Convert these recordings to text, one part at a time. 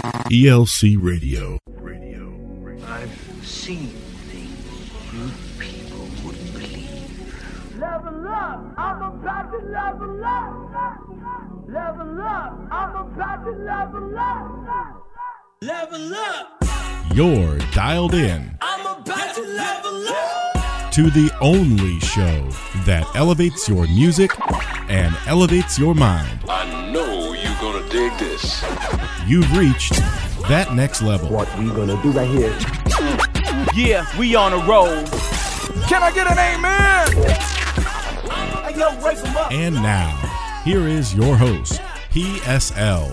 ELC Radio. I've seen things you people wouldn't believe. Level up, I'm about to level up. Level up, I'm about to level up. Level up, You're dialed in I'm about to level up. to the only show that elevates your music and elevates your mind. I know you're gonna dig this. You've reached that next level. what we gonna do right here. Yeah, we on a roll. Can I get an amen? Hey, yo, raise 'em up. And now, here is your host, PSL.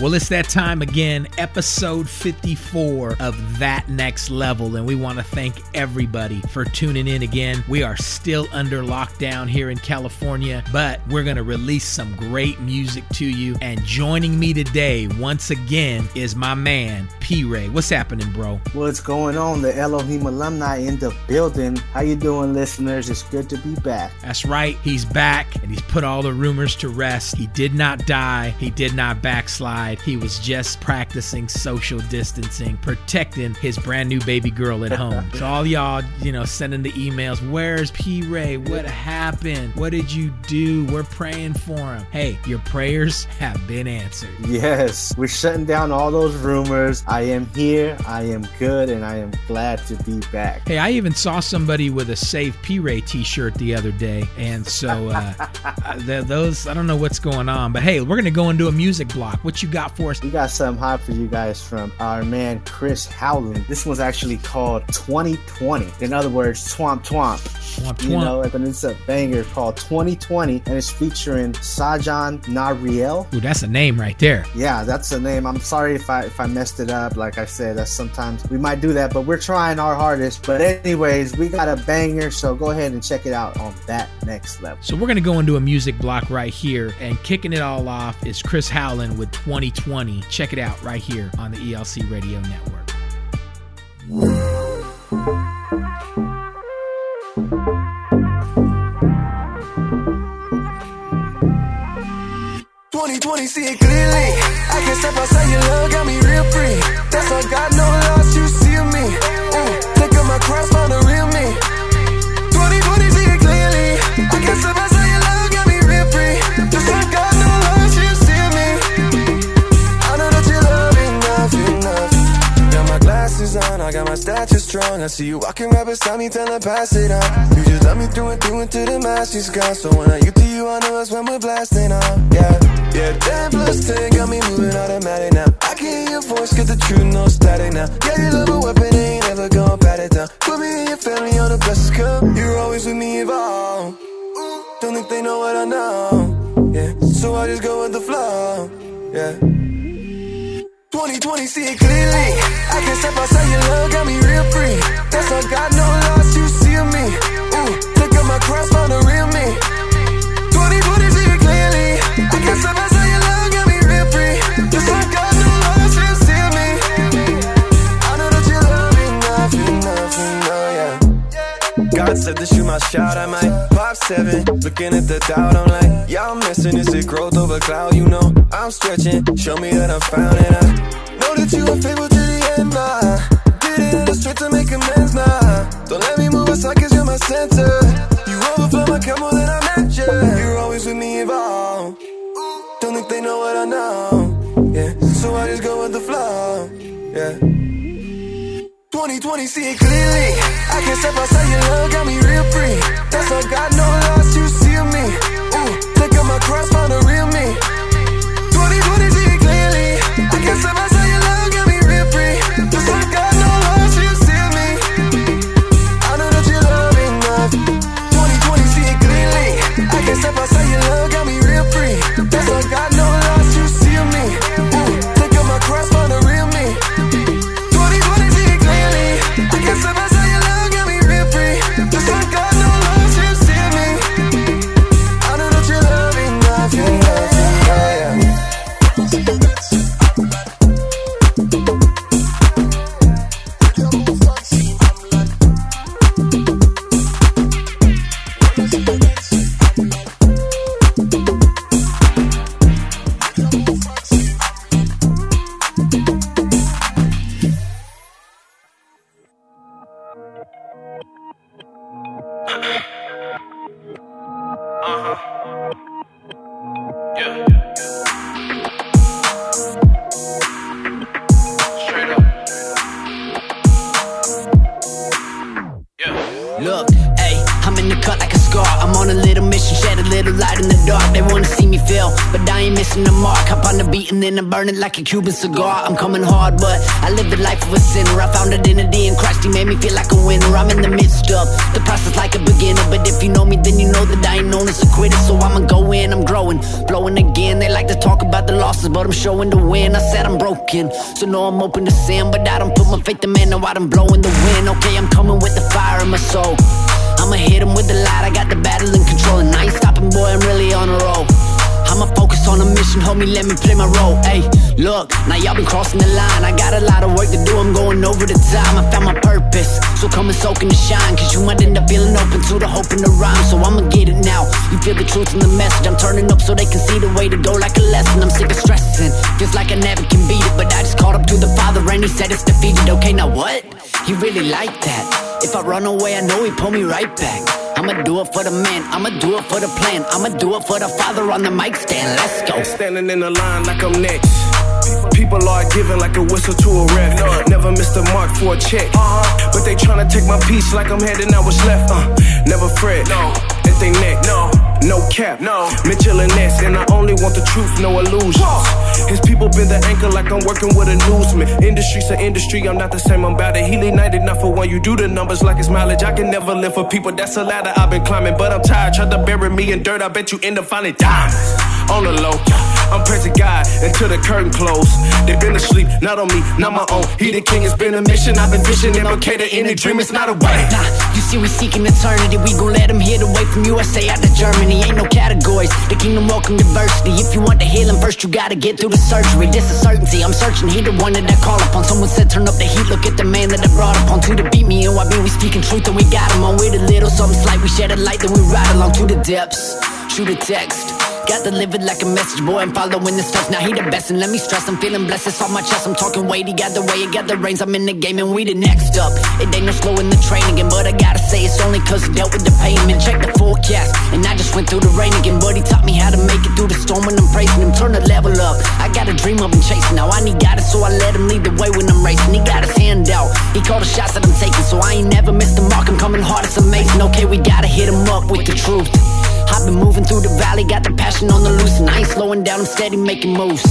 Well, it's that time again, episode 54 of That Next Level. And we want to thank everybody for tuning in again. We are still under lockdown here in California, but we're going to release some great music to you. And joining me today, once again, is my man, P Ray. What's happening, bro? What's going on? The Elohim alumni in the building. How you doing, listeners? It's good to be back. That's right, he's back and he's put all the rumors to rest. He did not die, he did not backslide. He was just practicing social distancing, protecting his brand new baby girl at home. so, all y'all, you know, sending the emails, where's P Ray? What happened? What did you do? We're praying for him. Hey, your prayers have been answered. Yes, we're shutting down all those rumors. I am here. I am good, and I am glad to be back. Hey, I even saw somebody with a Save P Ray t shirt the other day. And so, uh, uh, those, I don't know what's going on, but hey, we're going to go into a music block. What you got for us? We got something hot for you guys from our man Chris Howland. This one's actually called 2020. In other words, Twomp Twomp. Swamp You know, like, and it's a banger called 2020, and it's featuring Sajan Nariel. Ooh, that's a name right there. Yeah, that's a name. I'm sorry if I if I messed it up. Like I said, that's sometimes we might do that, but we're trying our hardest. But anyways, we got a banger, so go ahead and check it out on that next level. So we're to go into a music block right here, and kicking it all off is Chris Howland with 2020. Check it out right here on the ELC Radio Network. 2020, see it clearly. I can step outside your love, got me real free. That's all God, no loss, you see me. Ooh, take up my cross, found the real me. Got my stature strong. I see you walking right beside me, tell her pass it on. You just love me through and through until the mask is gone. So when I you to you, I know that's when we're blasting on. Yeah, yeah, 10 plus 10 got me moving automatic now. I can hear your voice, get the truth, no static now. Yeah, you love a weapon, ain't never gonna pat it down. Put me and your family on the best come. You're always with me involved. Don't think they know what I know. Yeah, so I just go with the flow. Yeah. 2020, see it clearly. I can step outside your love, got me real free. That's all God, no loss, you see me. Ooh, take up my cross, found the real me. Said to shoot my shot, I might pop seven. Looking at the doubt, I'm like, I'm missing. Is it growth over cloud? You know, I'm stretching. Show me that I'm found, and I know that you are faithful to the end. Nah, did it in the to make amends. Nah, don't let me move aside, cause you're my center. You overflow my more than I meant you. You're always with me involved. Don't think they know what I know. Yeah, so I just go with the flow. Yeah. 2020, see it clearly. I can't step outside your love, got me real free. That's all God, no loss, you see me. Ooh, take up my cross, found the real me. Like a Cuban cigar. I'm coming hard, but I live the life of a sinner. I found identity in Christ, he made me feel like a winner. I'm in the midst of the process like a beginner. But if you know me, then you know that I ain't known as a quitter. So I'ma go in, I'm growing, blowing again. They like to talk about the losses, but I'm showing the win. I said I'm broken, so no, I'm open to sin. But I don't put my faith in man, no, I done blowing the wind. Okay, I'm coming with the fire in my soul. I'ma hit him with the light, I got the battle in control. And I ain't stopping, boy, I'm really on a roll. I'ma focus on a mission, homie, let me play my role. Hey, look, now y'all been crossing the line. I got a lot of work to do, I'm going over the time. I found my purpose, so come and soak in the shine. Cause you might end up feeling open to the hope and the rhyme. So I'ma get it now. You feel the truth in the message. I'm turning up so they can see the way to go like a lesson. I'm sick of stressing, feels like I never can beat it. But I just called up to the Father and he said it's defeated. Okay, now what? He really like that. If I run away, I know he pull me right back. I'ma do it for the man, I'ma do it for the plan, I'ma do it for the father on the mic stand. Let's go. Standing in the line like I'm next. People are giving like a whistle to a ref. Never missed a mark for a check. But they tryna take my piece like I'm heading out what's left. Uh, never fret. No. At they neck. No. No cap. No. Mitchell and Ness. And I only want the truth, no illusions. His people been the anchor like I'm working with a newsman. Industry's an industry, I'm not the same. I'm about it. He night enough for when you do the numbers like it's mileage. I can never live for people. That's a ladder I've been climbing. But I'm tired. Try to bury me in dirt. I bet you end up finding diamonds. On the low. I'm praising God until the curtain close. They've been asleep, not on me, not my own. He the king, it's been a mission. I've been visioning, okay to any dream, it's not a way. Nah, you see, we seeking eternity. We gon' let them hit away from USA out to Germany. Ain't no categories. The kingdom welcome diversity. If you want the healing first, you gotta get through the surgery. This is certainty. I'm searching, he the one that I call upon. Someone said, turn up the heat. Look at the man that I brought upon to beat me. And why be we speaking truth and we got him on with a little something slight. We shed a light, then we ride along to the depths. Shoot a text. Got delivered like a message, boy. I'm following the steps. Now he the best, and let me stress. I'm feeling blessed. It's on my chest. I'm talking weighty. Got the way, it got the reins. I'm in the game, and we the next up. It ain't no slowing the train again, but I gotta say it's only cause I dealt with the payment. Check the forecast, and I just went through the rain again. But he taught me how to make it through the storm when I'm praising him. Turn the level up. I got a dream I've been chasing. Now I need guidance, so I let him lead the way when I'm racing. He got his hand out. He called the shots that I'm taking, so I ain't never missed the mark. I'm coming hard, it's amazing. Okay, we gotta hit him up with the truth. I've been moving through the valley, got the passion on the loose, and I ain't slowing down, I'm steady making moves.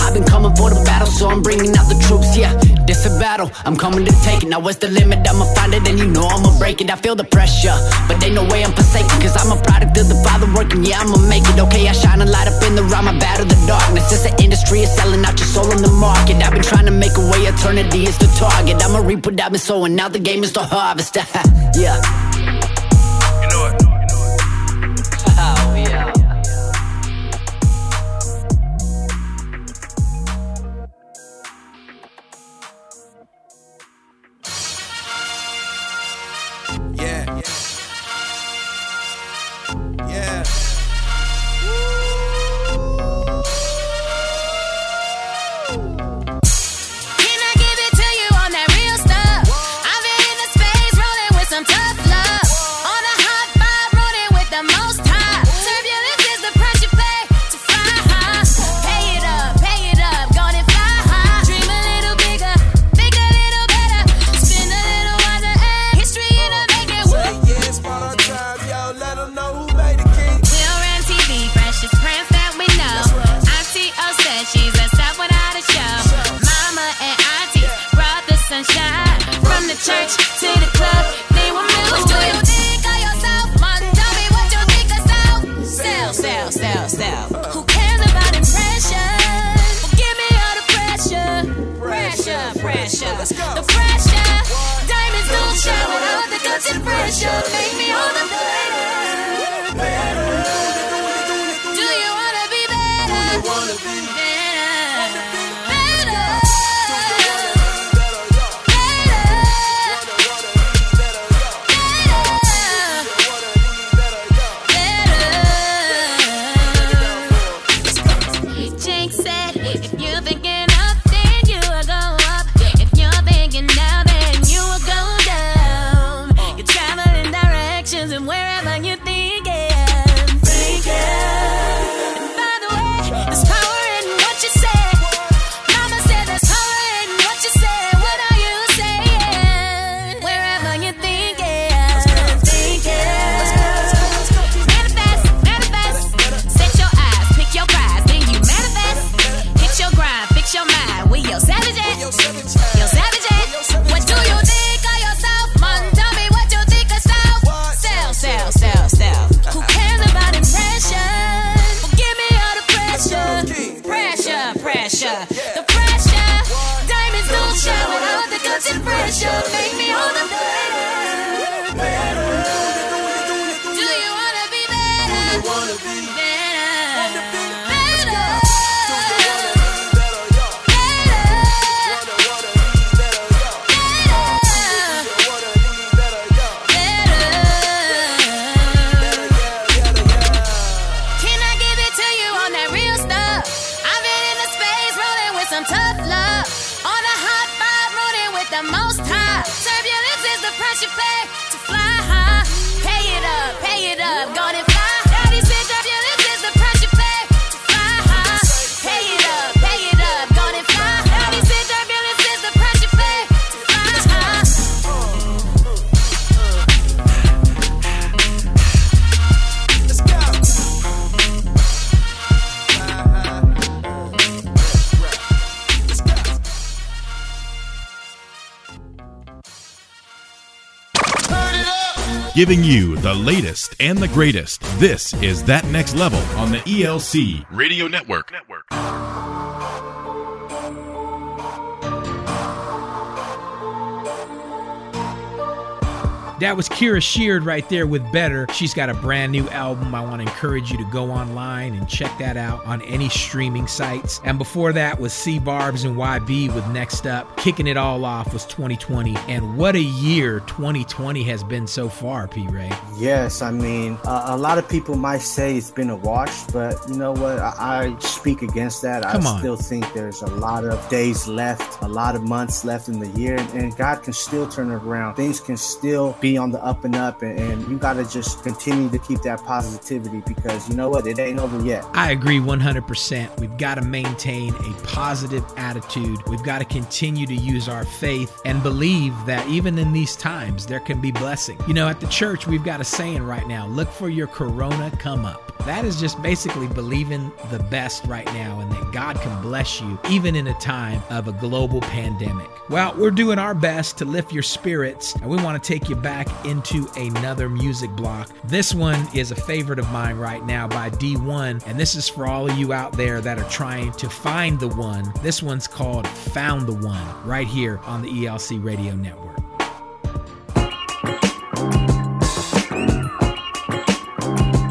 I've been coming for the battle, so I'm bringing out the troops, yeah. This a battle, I'm coming to take it. Now, what's the limit? I'ma find it, and you know I'ma break it. I feel the pressure, but ain't no way I'm forsaken, cause I'm a product of the Father working, yeah, I'ma make it. Okay, I shine a light up in the rhyme, I battle the darkness. It's an industry, it's selling out your soul on the market. I've been trying to make a way, eternity is the target. I'ma reap what I've been sowing, now the game is the harvest, yeah. Giving you the latest and the greatest. This is That Next Level on the ELC Radio Network. That was Kira Sheard right there with Better. She's got a brand new album. I want to encourage you to go online and check that out on any streaming sites. And before that was C Barbs and YB with Next Up. Kicking it all off was 2020. And what a year 2020 has been so far, P Ray. Yes, I mean, uh, a lot of people might say it's been a wash, but you know what? I, I speak against that. Come I on. still think there's a lot of days left, a lot of months left in the year, and, and God can still turn it around. Things can still be on the up and up, and, and you got to just continue to keep that positivity because you know what? It ain't over yet. I agree 100%. We've got to maintain a positive attitude. We've got to continue to use our faith and believe that even in these times, there can be blessing. You know, at the church, we've got a saying right now look for your corona come up. That is just basically believing the best right now and that God can bless you even in a time of a global pandemic. Well, we're doing our best to lift your spirits and we want to take you back into another music block. This one is a favorite of mine right now by D1 and this is for all of you out there that are trying to find the one. This one's called Found the One right here on the ELC Radio Network.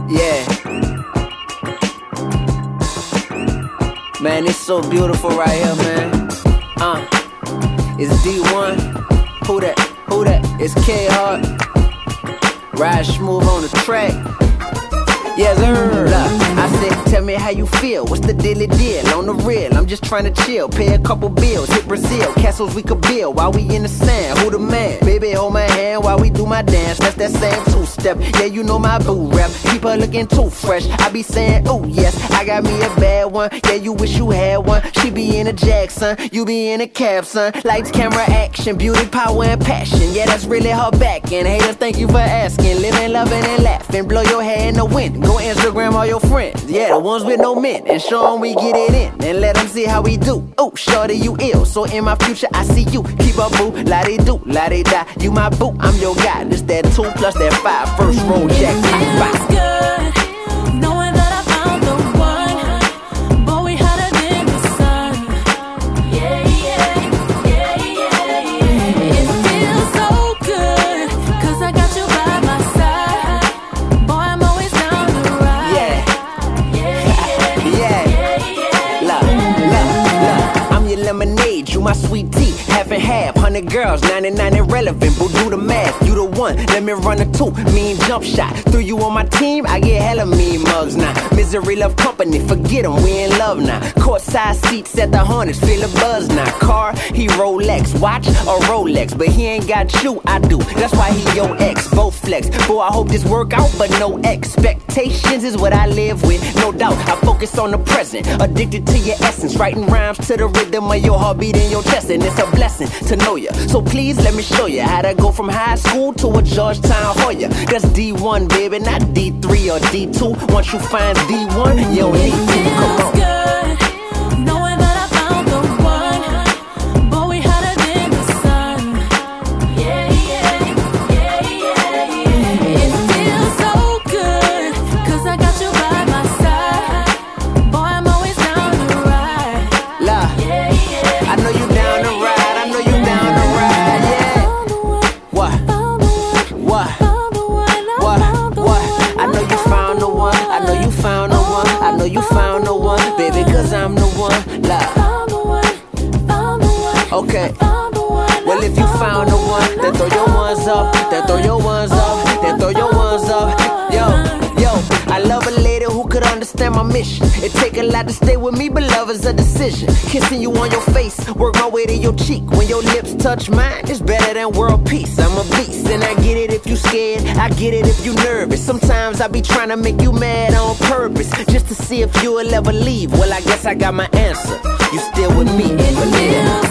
Yeah. Man, it's so beautiful right here, man. Uh, it's D1. Who that? Who that? It's K Hart. Ride smooth on the track. Yes, sir. Look, I said, tell me how you feel. What's the dilly deal? On the real, I'm just trying to chill. Pay a couple bills, hit Brazil. Castles we could build while we in the sand. Who the man? Baby, hold my hand while we do my dance. That's that same two step. Yeah, you know my boo rap. Keep her looking too fresh. I be saying, oh yes, I got me a bad one. Yeah, you wish you had one. She be in a Jackson, you be in a cab, son. Lights, camera, action, beauty, power, and passion. Yeah, that's really her back. And haters, thank you for asking. Living, loving, and laughing. Blow your hair in the wind. Go Instagram all your friends. Yeah, the ones with no men. And show 'em we get it in. And let 'em see how we do. Oh, shorty, you ill. So in my future, I see you. Keep up, boo. La they do, la they die. You my boo, I'm your guy. This that two plus that five, first roll jack. Bye. good my sweet tea. Half and half, girls, 99 irrelevant. But do the math, you the one. Let me run a two. Mean jump shot. Threw you on my team, I get hella mean mugs now. Misery love company, forget 'em, we in love now. Courtside seats at the Hornets, feel a buzz now. Car, he Rolex. Watch a Rolex, but he ain't got you, I do. That's why he your ex, both flex. Boy, I hope this work out, but no expectations is what I live with. No doubt, I focus on the present. Addicted to your essence, writing rhymes to the rhythm of your heartbeat in your chest, and it's a blessing to know you. So please let me show you how to go from high school to a Georgetown Hoya. That's D1, baby, not D3 or D2. Once you find D1, you don't need to. Come on. With me, but love is a decision. Kissing you on your face, work my way to your cheek. When your lips touch mine, it's better than world peace. I'm a beast, and I get it if you scared. I get it if you nervous. Sometimes I be trying to make you mad on purpose, just to see if you will ever leave. Well, I guess I got my answer. You still with me? It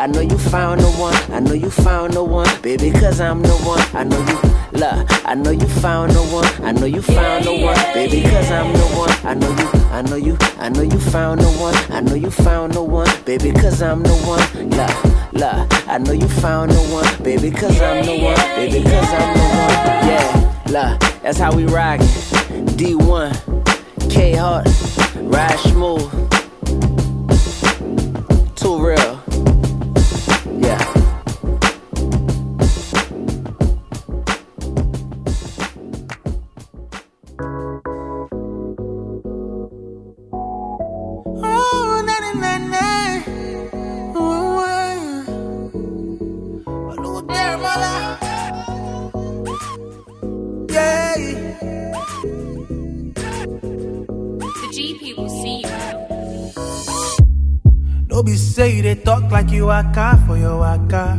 I know you. Found the one. I know you found the one, baby. Cause I'm the one. I know you. Love. I know you found the one. I know you found the one, baby. Cause I'm the one. I know you. I know you. I know you found the one. I know you found the one, baby. Cause I'm the one. Love. Love. I know you found the one, baby. Cause I'm the one, baby. Cause I'm the one. Yeah. Love. That's how we rockin'. D1. K Hart. Ride smooth. Too real. Waka for your waka,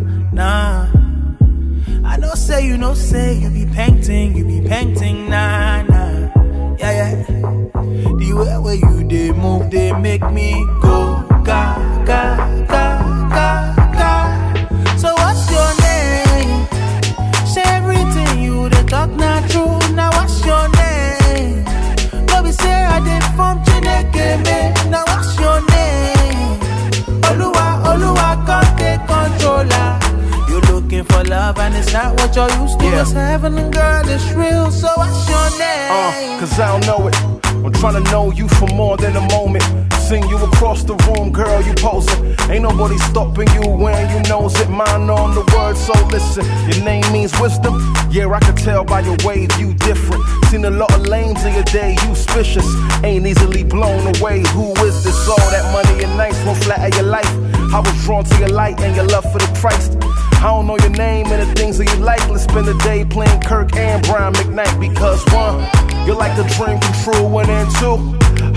a dream come true, and two,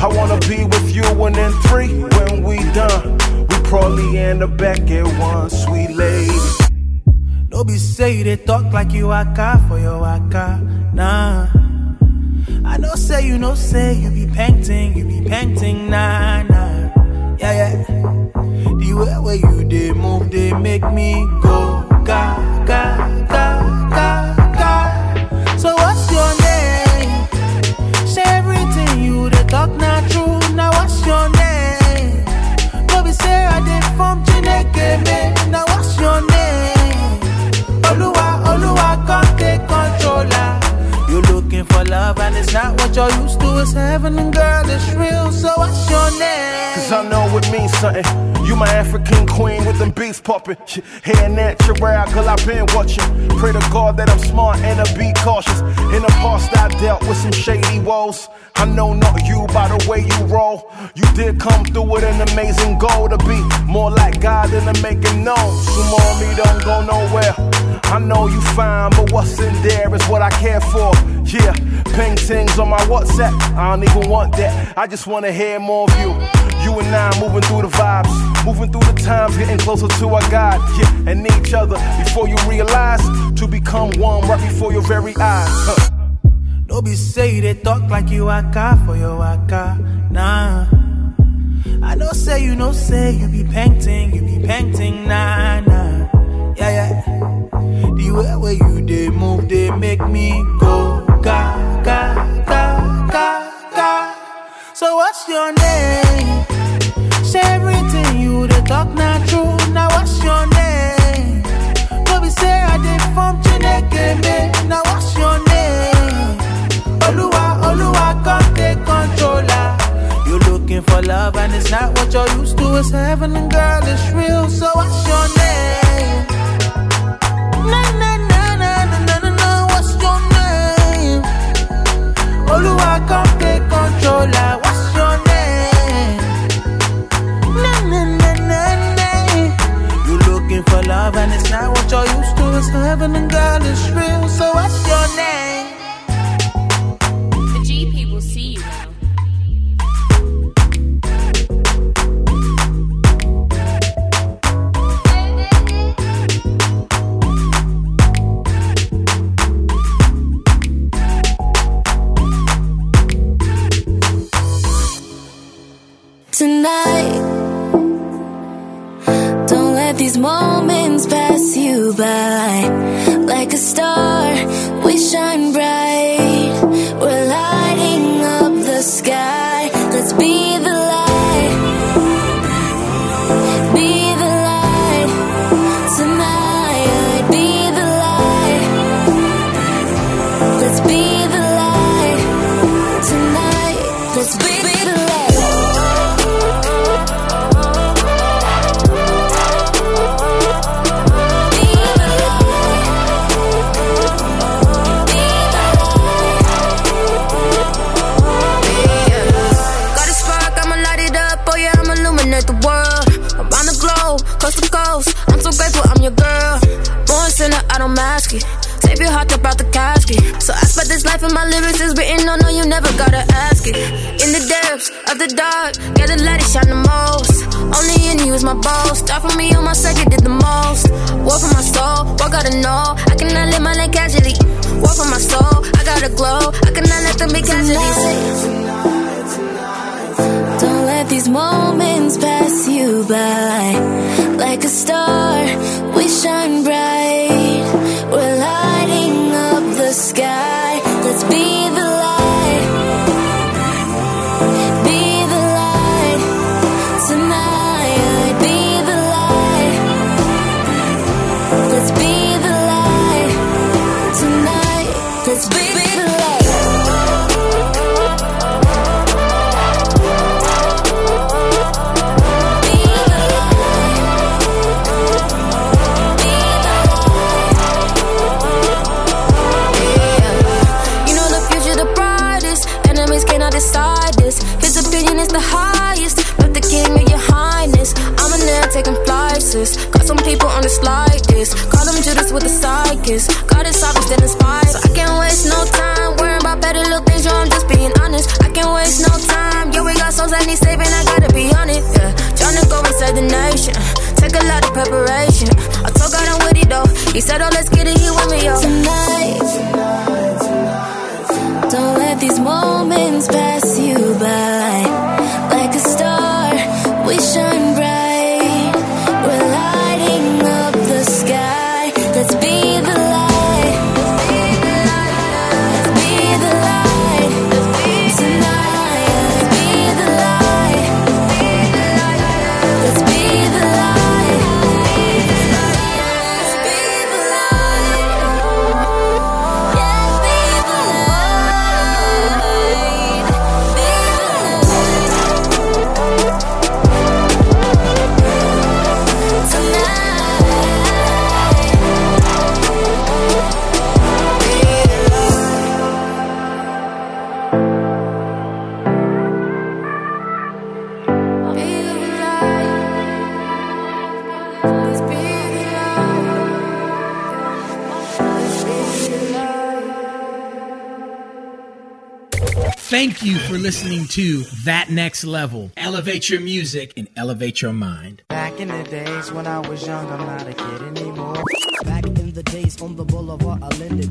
I wanna be with you, one and three, when we done, we probably end up back at one, sweet lady. No be say dey talk like you waka for your waka, nah. I know say you know say you be painting, you be painting, nah nah. Yeah yeah. The way where you dey move, they make me go ga ga something. You my African queen them beats popping. Hair natural, girl, I've been watching. Pray to God that I'm smart and I be cautious. In the past, I dealt with some shady woes. I know not you by the way you roll. You did come through with an amazing goal to be more like God than to make it known. Sumo on me don't go nowhere. I know you fine, but what's in there is what I care for. Yeah, paintings on my WhatsApp. I don't even want that. I just wanna hear more of you. You and I moving through the vibes, moving through the times, getting closer to our God, yeah, and each other before you realize to become one right before your very eyes. Huh. No be say they talk like you waka for your waka, nah. I know say you know say you be painting, you be painting, nah nah. Yeah yeah. The way where you they move, they make me go ga ga ga ga ga. So what's your name? Say everything you they talk not from Chineke, now what's your name? Oluwa, Oluwa, come take controller. Ah. You're looking for love and it's not what you're used to. It's heaven and girl, it's real. So what's your name? Na na na na na na na, what's your name? Oluwa, come take controller. Ah. What's Nah, not what you're used to is heaven and God is real. So what's your name? The G people see you now. Tonight, don't let these moments pass you by. Like a star, we shine bright. We're lighting up the sky. Boast. Start for me on my second, did the most. For my soul, know. I cannot live my life casually. For my soul, I gotta glow. I cannot let them be casualties. Don't let these moments pass you by. Like a star, we shine bright. Psychics. God is obvious that inspired. So I can't waste no time worrying about petty little things. Yo, I'm just being honest. I can't waste no time. Yeah, we got souls that need saving. I gotta be on it. Yeah. Trying to go save the nation. Take a lot of preparation. I told God I'm with it though. He said, Oh, let's get it. He with me, yo. Tonight, Thank you for listening to That Next Level. Elevate your music and elevate your mind. Back in the days when I was young, I'm not a kid anymore. Back in the days on the boulevard, I landed.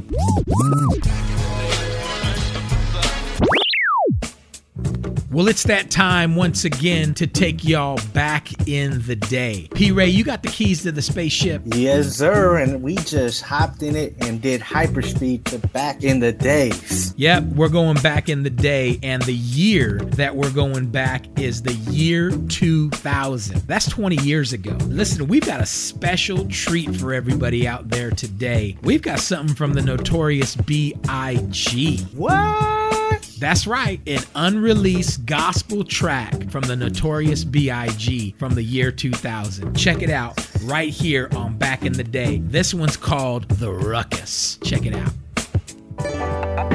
Well, it's that time once again to take y'all back in the day. P Ray, you got the keys to the spaceship. Yes, sir. And we just hopped in it and did hyperspeed to back in the days. Yep, we're going back in the day, and the year that we're going back is the year 2000. That's 20 years ago. Listen, we've got a special treat for everybody out there today. We've got something from the notorious B.I.G. What? That's right, an unreleased gospel track from the notorious B.I.G. from the year 2000. Check it out right here on Back in the Day. This one's called The Ruckus. Check it out.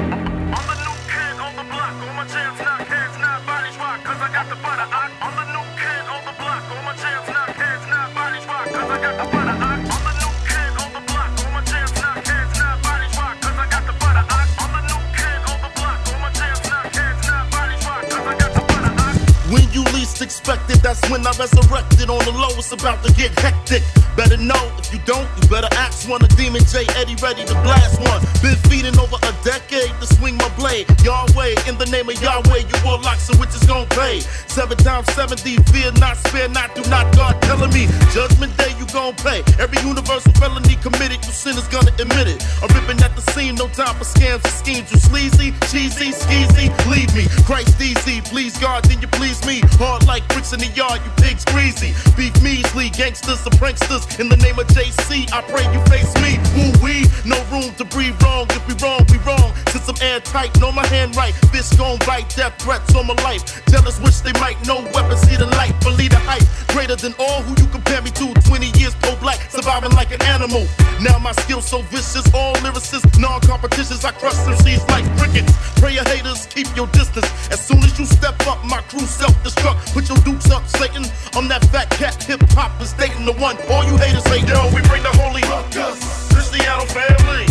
That's when I resurrected on the low. It's about to get hectic. Better know if you don't, you better ask one. A demon J Eddie ready to blast one. Been feeding over a decade to swing my blade. Yahweh, in the name of Yahweh, you warlocks and witches gon' pay. Seven times 70, fear not, spare not, do not. God telling me, judgment day you gon' pay. Every universal felony committed, you sinners gonna admit it. I'm ripping at the seam, no time for scams and schemes. You sleazy, cheesy, skeezy, leave me. Christ easy, please God, then you please me. Hard like bricks in the yard, you pigs greasy. Beef measly, gangsters and pranksters. In the name of JC, I pray you face me. Woo wee, no room to breathe wrong. If we wrong, we wrong. Since I'm airtight, know my hand right. Fish gon' bite, death threats on my life. Jealous wish they might know weapons, see the light, believe the hype. Greater than all who you compare me to. 20 years pro black, surviving like an animal. Now my skills so vicious, all lyricists, non competitions. I crush them seeds like crickets. Prayer haters, keep your distance. As soon as you step up, my crew self destruct. Your dukes up, Satan. I'm that fat cat, hip hop is dating the one. All you haters hate, yo, we bring the holy ruckus. Cristiano family,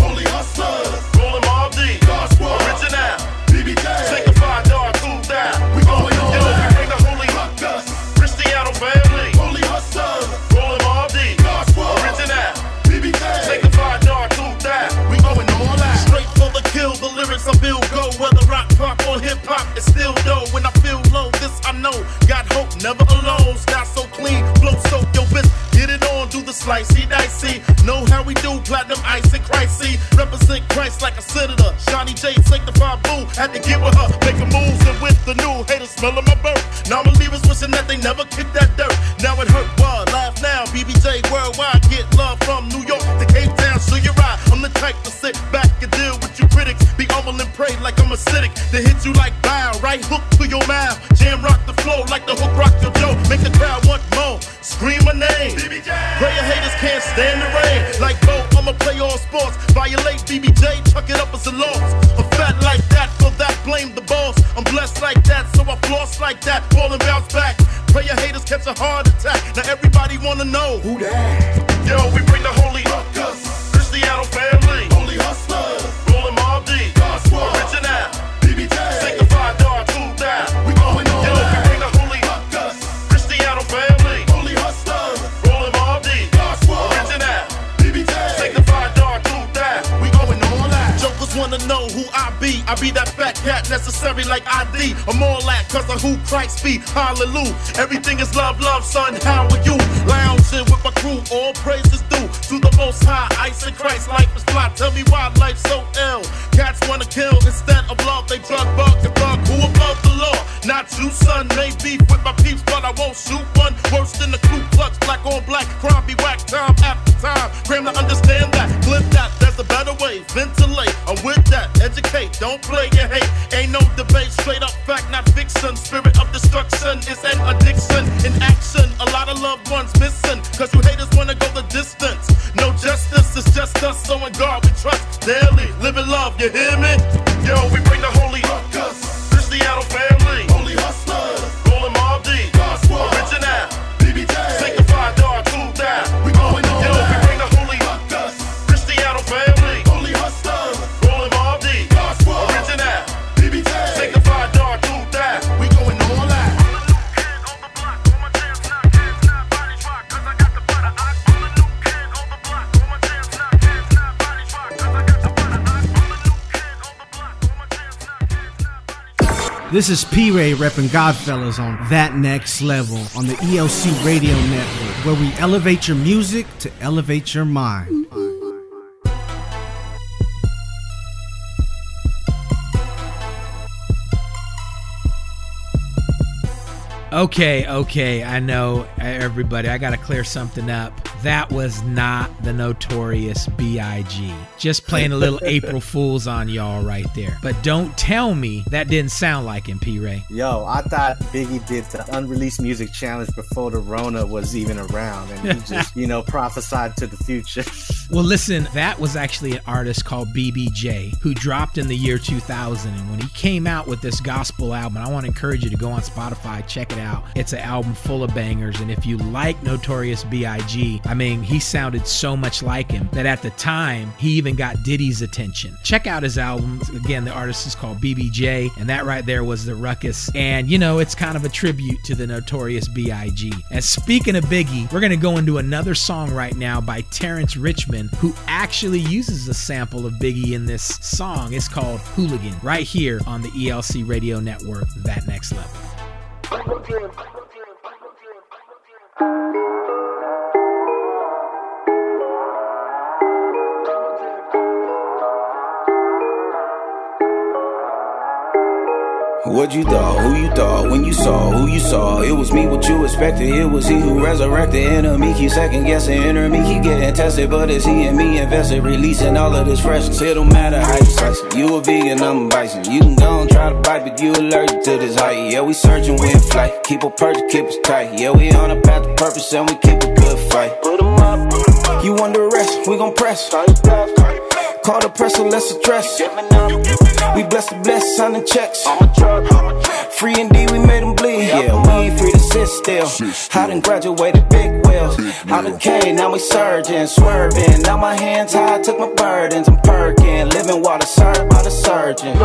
know. Got hope, never alone. Style so clean, flow so yo bitch. Get it on, do the slicey dicey. Know how we do, platinum ice and Christy. Represent Christ like a senator. Shawnee J, sanctified boo. Had to get with her, making moves and with the new haters smelling my burp. Now believers wishing that they never kicked that dirt. Now it hurt, what? Laugh now, BBJ worldwide. Get love from New York to Cape Town, so you ride. I'm the type to sit back and deal with you critics. Be humble and pray like I'm acidic. They hit you like bow, right hook to your mouth. Jam rock the flow like the hook rock your Joe. Make the crowd want more. Scream my name. BBJ. Prayer haters can't stand the rain. Like Bo, I'ma play all sports. Violate BBJ, chuck it up as a loss. I'm fat like that, for that blame the boss. I'm blessed like that, so I floss like that. Fall and bounce back. Prayer haters catch a heart attack. Now everybody wanna know who that. Yo, we bring the holy ruckus. Cristiano family. I be. I be that fat cat necessary like ID. I'm all that cause of who Christ be. Hallelujah. Everything is love, love, son. How are you? Lounging with my crew. All praises due to the most high. Ice and Christ. Life is fly. Tell me why life's so ill. Cats wanna kill instead of love. They drug bug and thug. Who above the law? Not you, son. May beef with my peeps, but I won't shoot one. Worse than the Ku Klux. Black on black. Crime fiction. Spirit of destruction is an addiction This is P Ray repping Godfellas on That Next Level on the ELC Radio Network, where we elevate your music to elevate your mind. Okay, okay, I know everybody. I got to clear something up. That was not the notorious B.I.G. Just playing a little April Fools on y'all right there. But don't tell me that didn't sound like him, P. Ray. Yo, I thought Biggie did the unreleased music challenge before the Rona was even around, and he just, you know, prophesied to the future. Well, listen, that was actually an artist called BBJ who dropped in the year 2000. And when he came out with this gospel album, I want to encourage you to go on Spotify, check it out. It's an album full of bangers. And if you like Notorious B.I.G., I mean, he sounded so much like him that at the time, he even got Diddy's attention. Check out his albums. Again, the artist is called BBJ, and that right there was the ruckus. And, you know, it's kind of a tribute to the Notorious B.I.G. And speaking of Biggie, we're going to go into another song right now by Terrence Richmond, who actually uses a sample of Biggie in this song. It's called Hooligan, right here on the ELC Radio Network, That Next Level. What you thought, who you thought, when you saw, who you saw. It was me, what you expected. It was he who resurrected enemy. Keep second guessing enemy. He getting tested, but it's he and me invested. Releasing all of this freshness. It don't matter how you slice it. You a vegan, I'm a bison. You can go and try to bite, but you allergic to this height. Yeah, we searching, we in flight. Keep a purchase, keep us tight. Yeah, we on a path to purpose and we keep a good fight. Put 'em up. You under arrest, we gon' press. Call the press, so let's address. We bless the bless, signing checks. Free indeed, we made them bleed. Yeah, we ain't free to sit still. I done graduated big wheels. Out of K, now we surging, swerving. Now my hands high, took my burdens. I'm perking, living water served by the surgeon.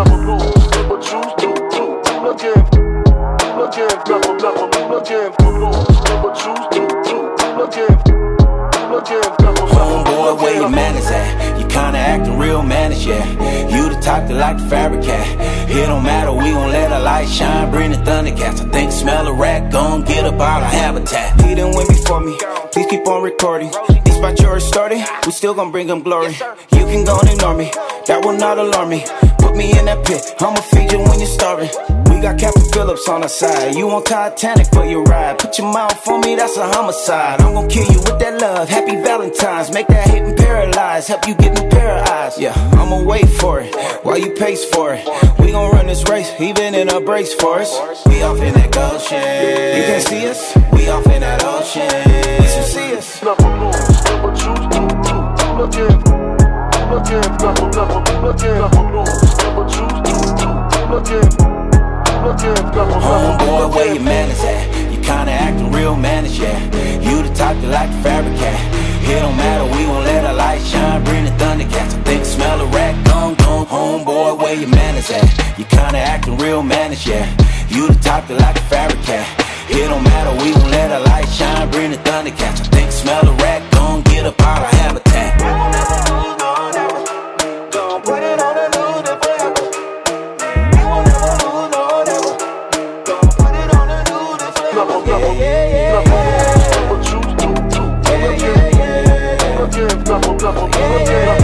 Homeboy, where your manners at? You kinda acting real managed, yeah. You the type that like to fabricate. It don't matter, we gon' let our light shine, bring the thundercats. I think smell a rat, gon' get up out of habitat. He done went before me, please keep on recording. These spot yours started, we still gon' bring them glory. You can go and ignore me, that will not alarm me. Me in that pit, I'ma feed you when you're starving. We got Captain Phillips on our side. You on Titanic for your ride. Put your mouth on me, that's a homicide. I'm gonna kill you with that love. Happy Valentine's. Make that hit and paralyze. Help you get of eyes. Yeah, I'ma wait for it while you pace for it. We gon' run this race, even in a brace for us. We off in that Goshen. You can see us. We off in that ocean. You see us. Homeboy, where your manners at? You kinda acting real managed, yeah. You the type that like fabricate. It don't matter, we gon' let our light shine, bring the thundercats. I think smell a rat, gone, gone. Manners? You kinda acting real. You the type that like fabricate. Don't matter, we gon' let light shine, bring. I think smell a rat, gon' get up out of habitat. This love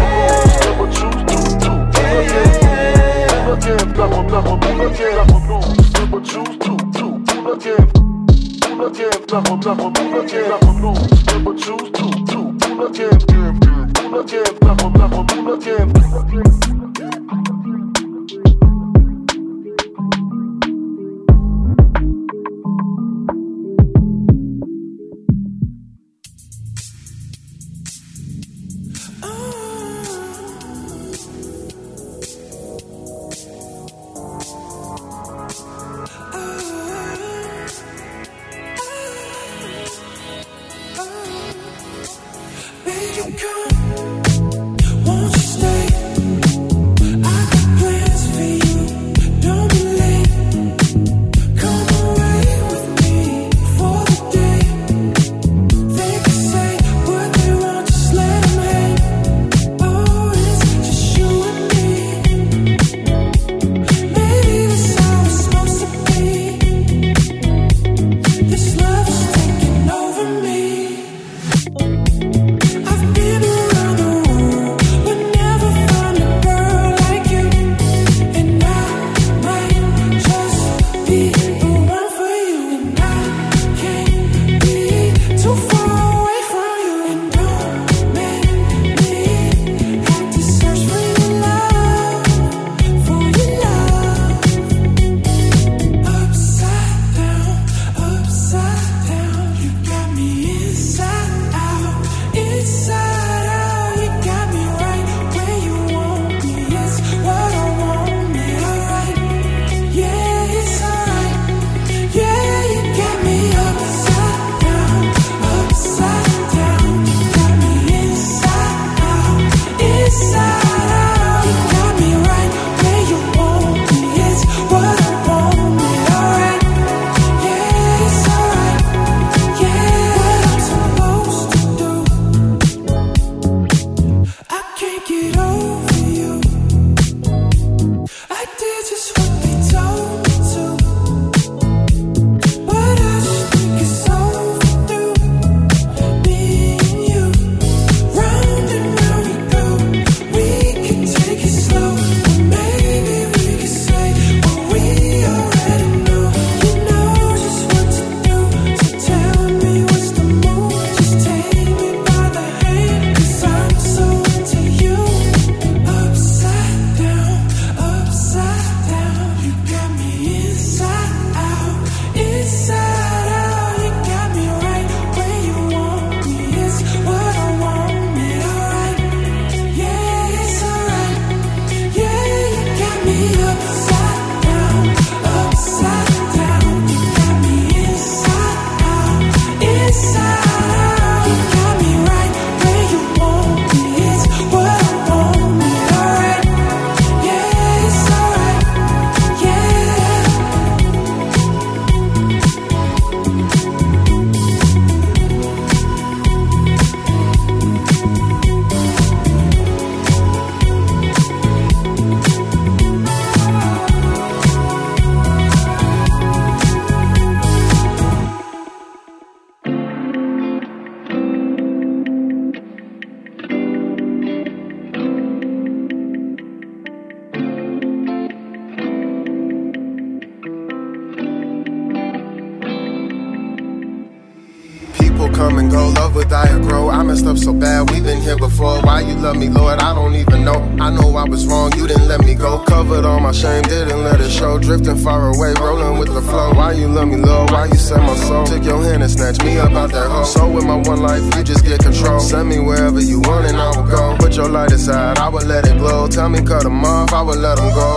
far away, rolling with the flow. Why you love me, Lord? Why you set my soul? Took your hand and snatched me up out that hole. So with my one life, you just get control. Send me wherever you want and I will go. Put your light aside, I will let it glow. Tell me cut them off, I will let them go,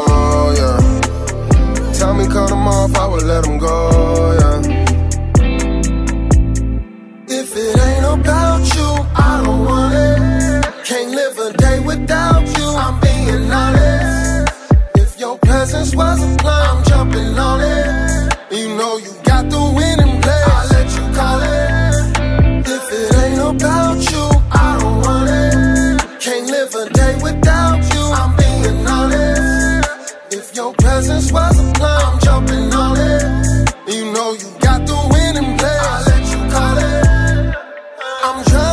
yeah. Tell me cut them off, I will let them go, yeah. I'm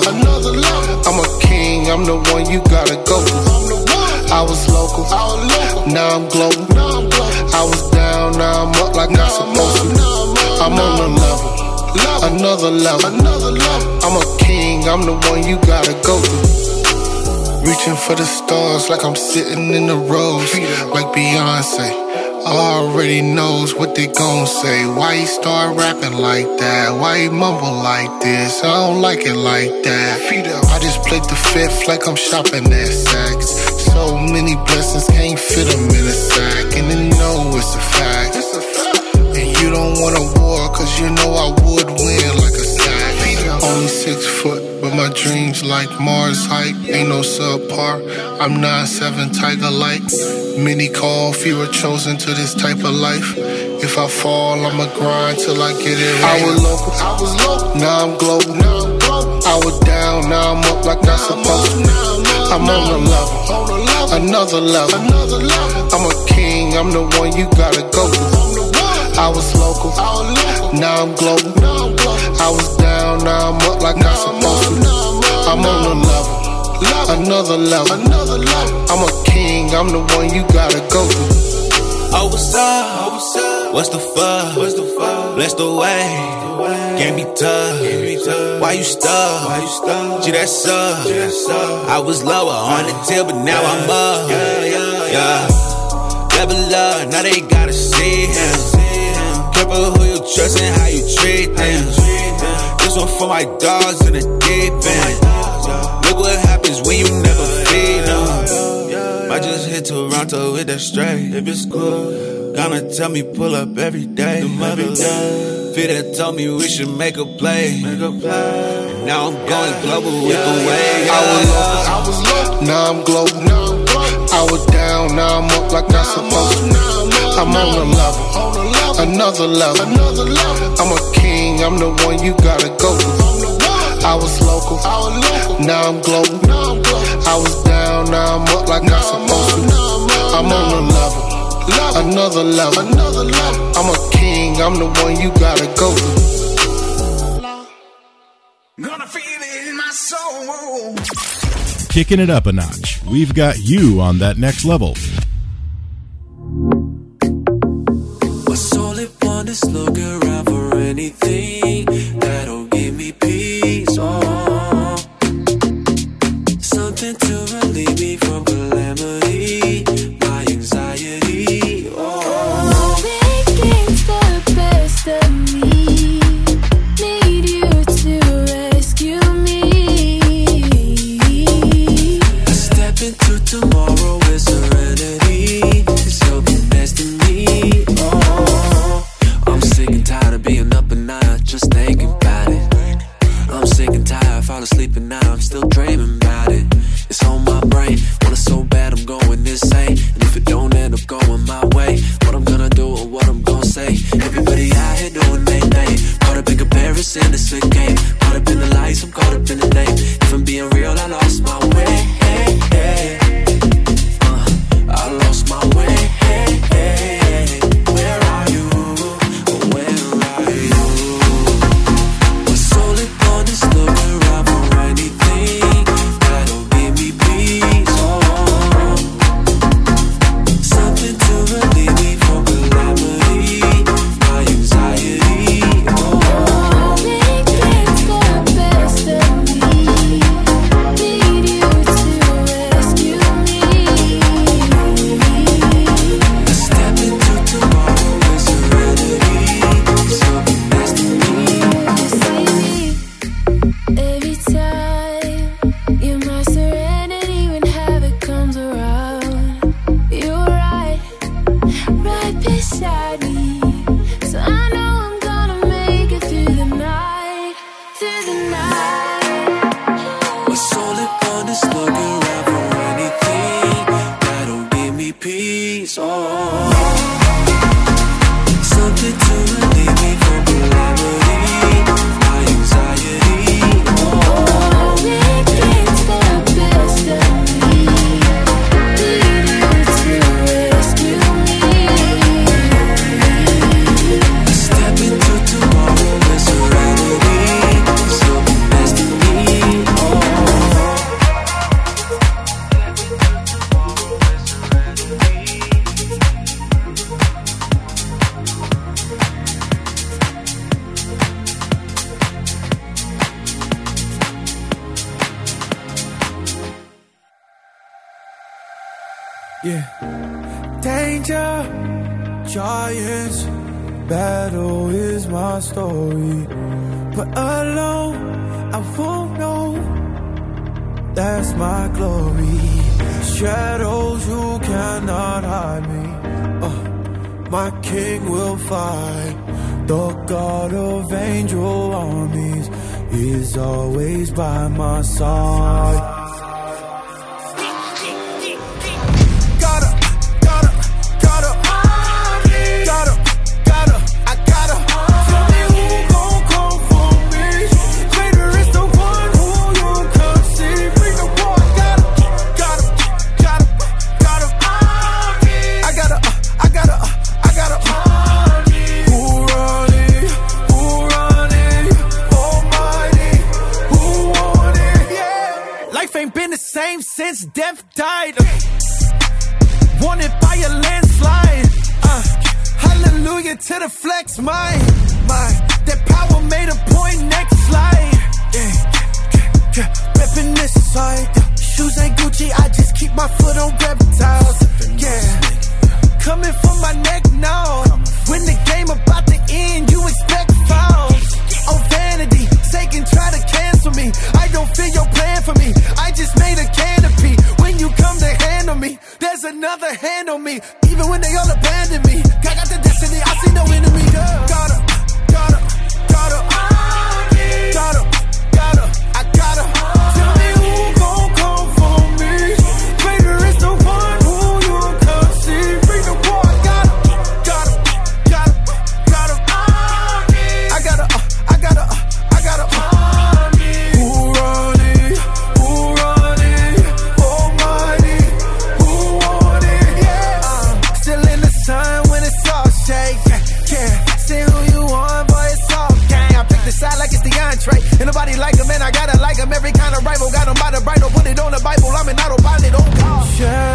another level. I'm a king, I'm the one you gotta go to. I'm the one. I was local, I was local. now I'm global. I was down, now I'm up like I'm supposed to. I'm on a level, another level. I'm a king, I'm the one you gotta go to. Reaching for the stars like I'm sitting in the rose, like Beyonce. Already knows what they gon' say. Why he start rapping like that? Why he mumble like this? I don't like it like that. I just played the fifth like I'm shopping at Saks. So many blessings can't fit them in a sack, and they know it's a fact. And you don't want a war, cause you know I would win like a sack. Only six foot, but my dreams like Mars height. Ain't no subpar. I'm 9-7 tiger like. Many call, few are chosen to this type of life. If I fall, I'ma grind till I get it right. I was local, I was local. Now I'm global. I was down, now I'm up like I'm supposed to. I'm on a level, another level. I'm a king, I'm the one you gotta go to. I was local, now I'm global. I was down, now I'm up like I'm supposed to. I'm on a level, another level. I'm a king, I'm the one you gotta go to. Oh, what's up? What's the fuss? What's the fuss? Bless the way. Can't be tough. Why you stuck? Why you stuck? Gee, that sucks. I was lower on the tip, but now I'm up. Yeah. Level up, now they gotta see him. Careful who you trust and how you treat them. This one for my dogs in the deep end. Look what happens when you never feed them. Might just hit Toronto with that straight. If it's cool, gonna tell me pull up every day. Every day. Fit that told me we should make a play. Now I'm going global with the way. I was local, I was local. Now I'm global. I was down, now I'm up like I'm supposed to. I'm on a level, another another level. I'm a king, I'm the one you gotta go through. I was local, now I'm global. I was down, now I'm up like I'm supposed to. I'm on a level, love another level. I'm a king, I'm the one you gotta go through. Gonna feel it in my soul. Kicking it up a notch. We've got you on that next level. Around for anything my story. But alone, I won't know. That's my glory. Shadows, you cannot hide me. Uh, my king will fight. The God of angel armies is always by my side. Been since death died. Wanted by a landslide. Uh, Hallelujah to the flex, mine, mine. That power made a point, next slide. Yeah, yeah. Reppin' this side. Shoes ain't Gucci, I just keep my foot on reptiles. Yeah, coming for my neck now. When the game about to end, you expect fouls. Oh, vanity, Satan try to cancel me. I don't feel your plan for me. I just made a canopy. When you come to handle me, there's another hand on me. Even when they all abandon me, I got the destiny. I see no enemy. Gotta, gotta, gotta, gotta, him. Every kind of rival got him by the bridle. Put it on the Bible. I'm an autopilot. Oh God. Shadow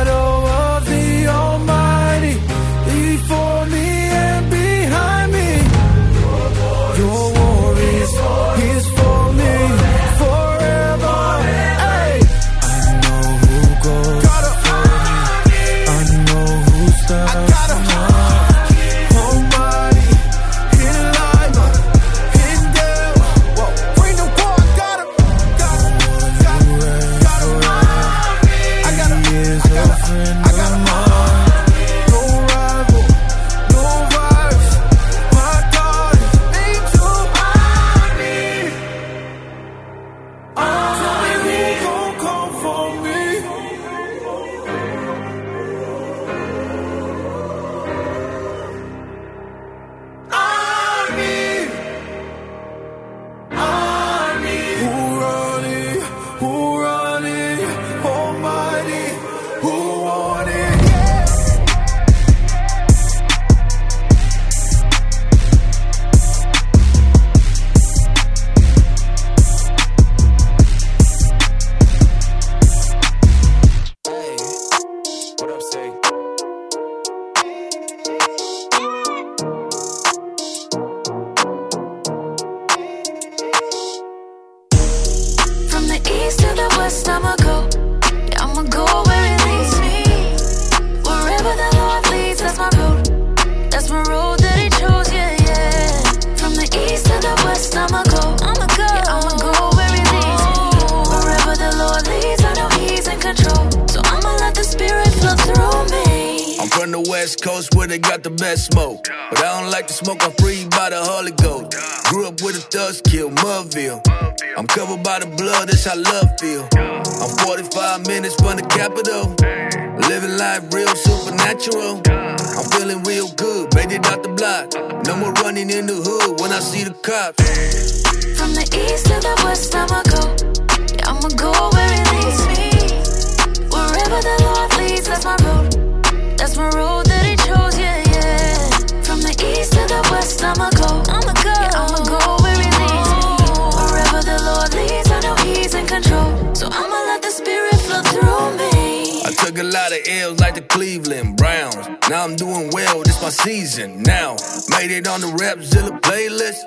L's like the Cleveland Browns. Now I'm doing well, this my season. Now made it on the Rapzilla playlist.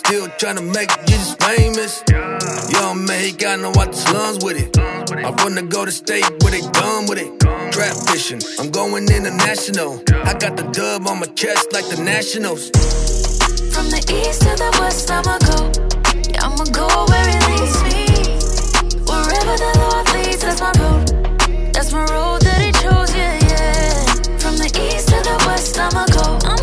Still trying to make Jesus famous. Young Mexican know out the slums with it. I wanna go to State where they done with it. Trap fishing, I'm going international. I got the dub on my chest like the Nationals. From the east to the west, I'ma go. Yeah, I'ma go where it leads me. Wherever the Lord leads, that's my road. That's my road the west,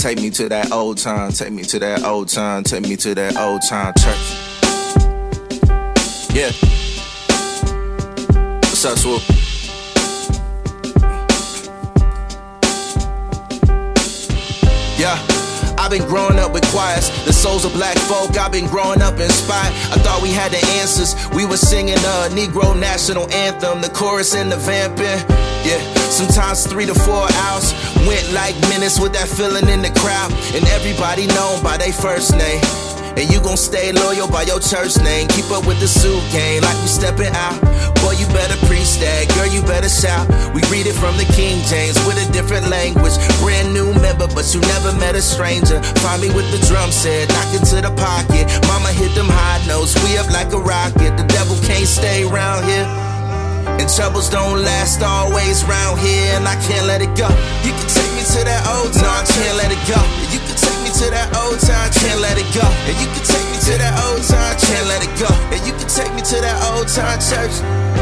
Take me to that old time, take me to that old time, take me to that old time church. Yeah. What's up, Swoop? Yeah. I've been growing up with choirs, the souls of black folk. I've been growing up inspired. I thought we had the answers. We were singing a Negro national anthem, the chorus and the vamping. Yeah, sometimes three to four hours went like minutes with that feeling in the crowd, and everybody known by their first name. And you gon' stay loyal by your church name. Keep up with the suit game like we stepping out. Boy, you better preach that. Girl, you better shout. We read it from the King James with a different language. Brand new member, but you never met a stranger. Find me with the drum set, knock it to the pocket. Mama hit them high notes. We up like a rocket. The devil can't stay around here. And troubles don't last always round here, and I can't let it go. You can take me to that old I can't let it go. You take me to that old time, can't let it go. And you can take me to that old time, can't let it go. And you can take me to that old time church.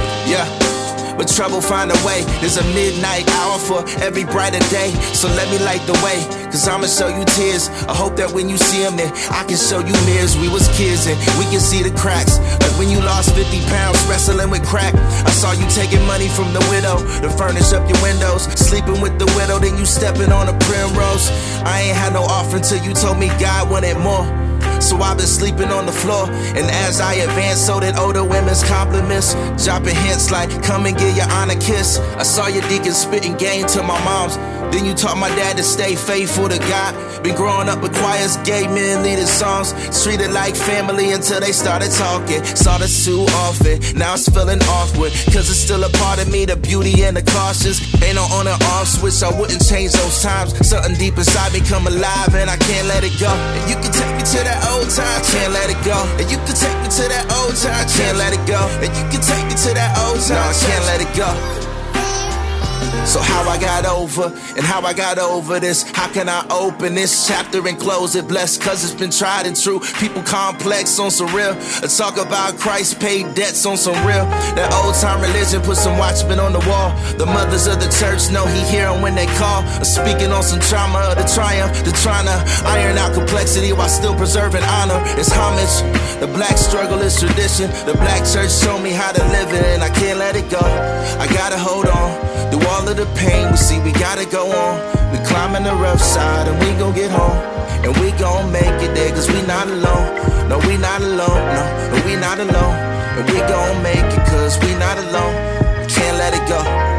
But trouble find a way. There's a midnight hour for every brighter day. So let me light the way. Cause I'ma show you tears. I hope that when you see them, then I can show you mirrors. We was kids and we can see the cracks. Like when you lost 50 pounds wrestling with crack. I saw you taking money from the widow to furnish up your windows. Sleeping with the widow, then you stepping on a primrose. I ain't had no offering till you told me God wanted more. So I've been sleeping on the floor. And as I advance, so did older women's compliments. Dropping hints like, come and get your honor kiss. I saw your deacon spitting game to my moms. Then you taught my dad to stay faithful to God. Been growing up with choirs, gay men leading songs. Treated like family until they started talking. Saw this too often, now it's feeling awkward. Cause it's still a part of me, the beauty and the cautious. Ain't no on and off switch, I wouldn't change those times. Something deep inside me come alive and I can't let it go. And you can take me to that old time, can't let it go. And you can take me to that old time, can't let it go. And you can take me to that old time, no, I can't let it go. So how I got over and how I got over this. How can I open this chapter and close it? Blessed cause it's been tried and true. People complex on some real. I talk about Christ paid debts on some real. That old time religion put some watchmen on the wall. The mothers of the church know he hear 'em when they call. Speaking on some trauma of the triumph. The trying to iron out complexity while still preserving honor. It's homage. The black struggle is tradition. The black church showed me how to live it and I can't let it go. I gotta hold on. Through all of the pain, we see we gotta go on. We climbing the rough side and we gon' get home. And we gon' make it there cause we not alone. No, we not alone. No, no, we not alone. And we gon' make it cause we not alone. We Can't let it go.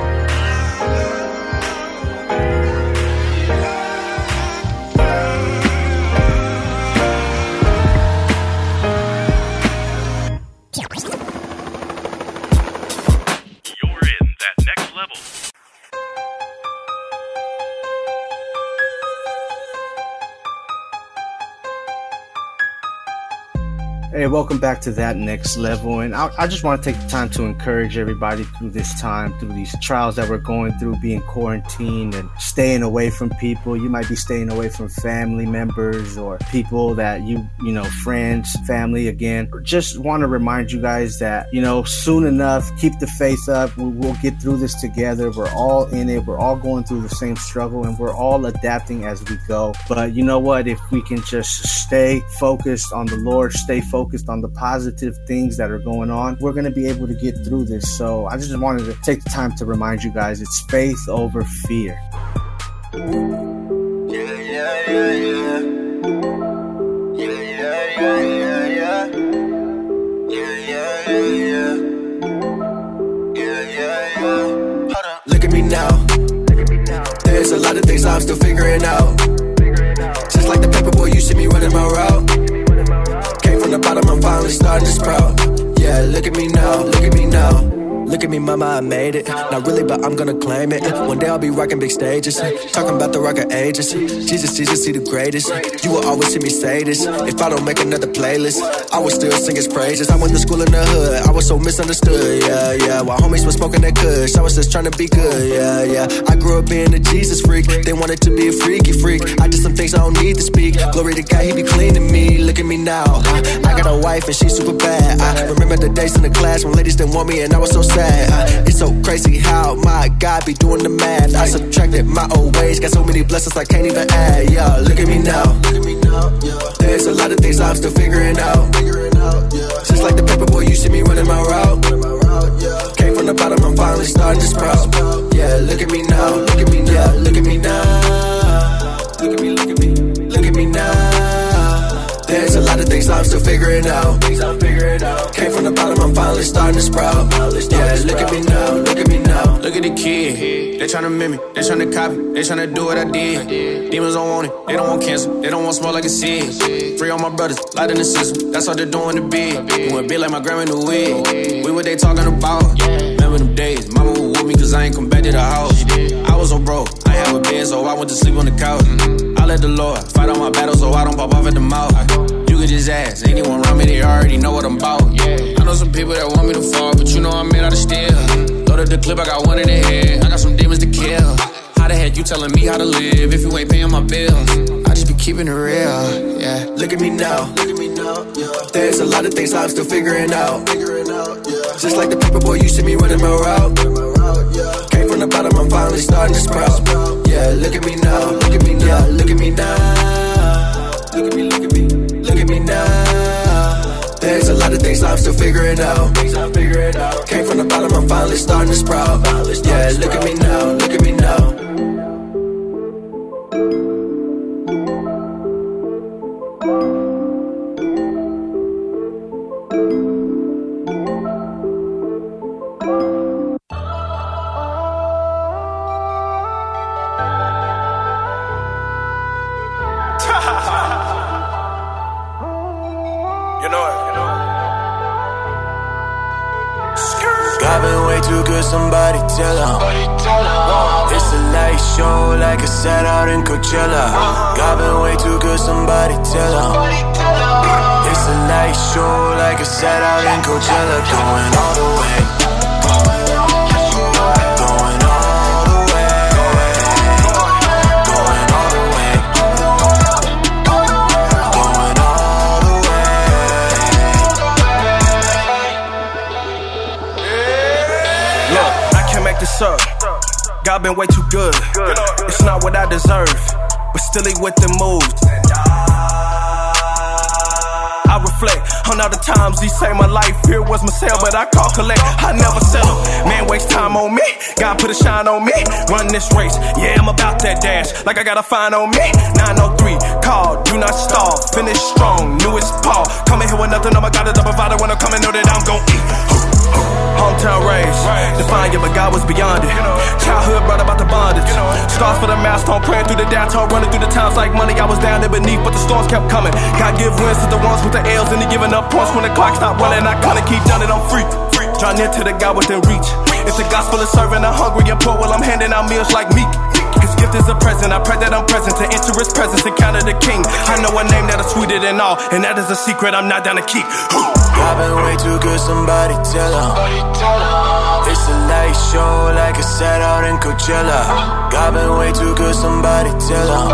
Hey, welcome back to that next level. And I, I just want to take the time to encourage everybody through this time, through these trials that we're going through, being quarantined and staying away from people. You might be staying away from family members or people that you, you know, friends, family again. Just want to remind you guys that, you know, soon enough, keep the faith up. We, we'll get through this together. We're all in it. We're all going through the same struggle and we're all adapting as we go. But you know what? If we can just stay focused on the Lord, stay focused on the positive things that are going on, we're going to be able to get through this. So I just wanted to take the time to remind you guys it's faith over fear. Yeah, yeah, yeah, yeah. Yeah, yeah, yeah, yeah, yeah. Yeah, yeah, yeah. Look at me now. There's a lot of things I'm still figuring out. Just like the paper boy, you see me running my route. From the bottom, I'm finally starting to sprout. Yeah, look at me now, look at me now. Look at me, mama, I made it. Not really, but I'm gonna claim it. One day I'll be rocking big stages. Talking about the rocket ages. Jesus, Jesus, he the greatest. You will always hear me say this. If I don't make another playlist, I will still sing his praises. I went to school in the hood. I was so misunderstood. Yeah, yeah. While homies was smoking that kush, I was just trying to be good. Yeah, yeah. I grew up being a Jesus freak. They wanted to be a freaky freak. I did some things I don't need to speak. Glory to God, he be cleaning me. Look at me now. I, I got a wife and she's super bad. I remember the days in the class when ladies didn't want me and I was so sad sad. Uh, it's so crazy how my God be doing the math. I subtracted my old ways, got so many blessings I can't even add. Yeah, look at me now. There's a lot of things I'm still figuring out. Just like the paper boy, you see me running my route. Came from the bottom, I'm finally starting to sprout. Yeah, look at me now. Look at me now. Yeah, look at me now. Look at me, look at me, look at me now figuring of Things I'm still figuring out. Things I'm figuring out. Came from the bottom, I'm finally starting to sprout. Yeah, look at me now, look at me now. Look at the kid. They tryna mimic, they tryna copy, they tryna do what I did. Demons don't want it, they don't want cancer, they don't want smoke like a seed. Free all my brothers, light in the system, that's all they're doing to be. Doing big like my grandma knew wig. We what they talking about. Remember them days, mama was with me cause I ain't come back to the house. I was so broke, I have a bed, so I went to sleep on the couch. Let the Lord fight all my battles so I don't pop off at the mouth. You could just ask, anyone around me, they already know what I'm about. I know some people that want me to fall, but you know I'm made out of steel. Loaded the clip, I got one in the head. I got some demons to kill. How the heck you telling me how to live if you ain't paying my bills? I just be keeping it real, yeah. Look at me now. Look at me now. There's a lot of things I'm still figuring out. Just like the paper boy, you see me running my route. Came from the bottom, I'm finally starting to sprout. Yeah, look at me now. Look at me now. yeah, Look at me now. Look at me, look at me, look at me now. There's a lot of things I'm still figuring out. Things I'm figuring out. Came from the bottom, I'm finally starting to sprout. Yeah, look at me now. Look at me now. Like I got a fine on me. 903, call, do not stall. Finish strong, new as Paul. Coming here with nothing, oh my God, is a provider. when I come coming, know that I'm gon' eat. Hometown raised, define you, but God was beyond it. Childhood brought about the bondage. Stars for the milestone, praying through the downtown, running through the times like money. I was down there beneath, but the storms kept coming. God give wins to the ones with the L's, and he giving up points when the clock stopped running. I kinda keep done it, I'm free. Draw near to the God within a name that is sweeter than all, and that is a secret I'm not down to keep. God been way too good, somebody tell him. It's a light show like a set out in Coachella. God been way too good, somebody tell him.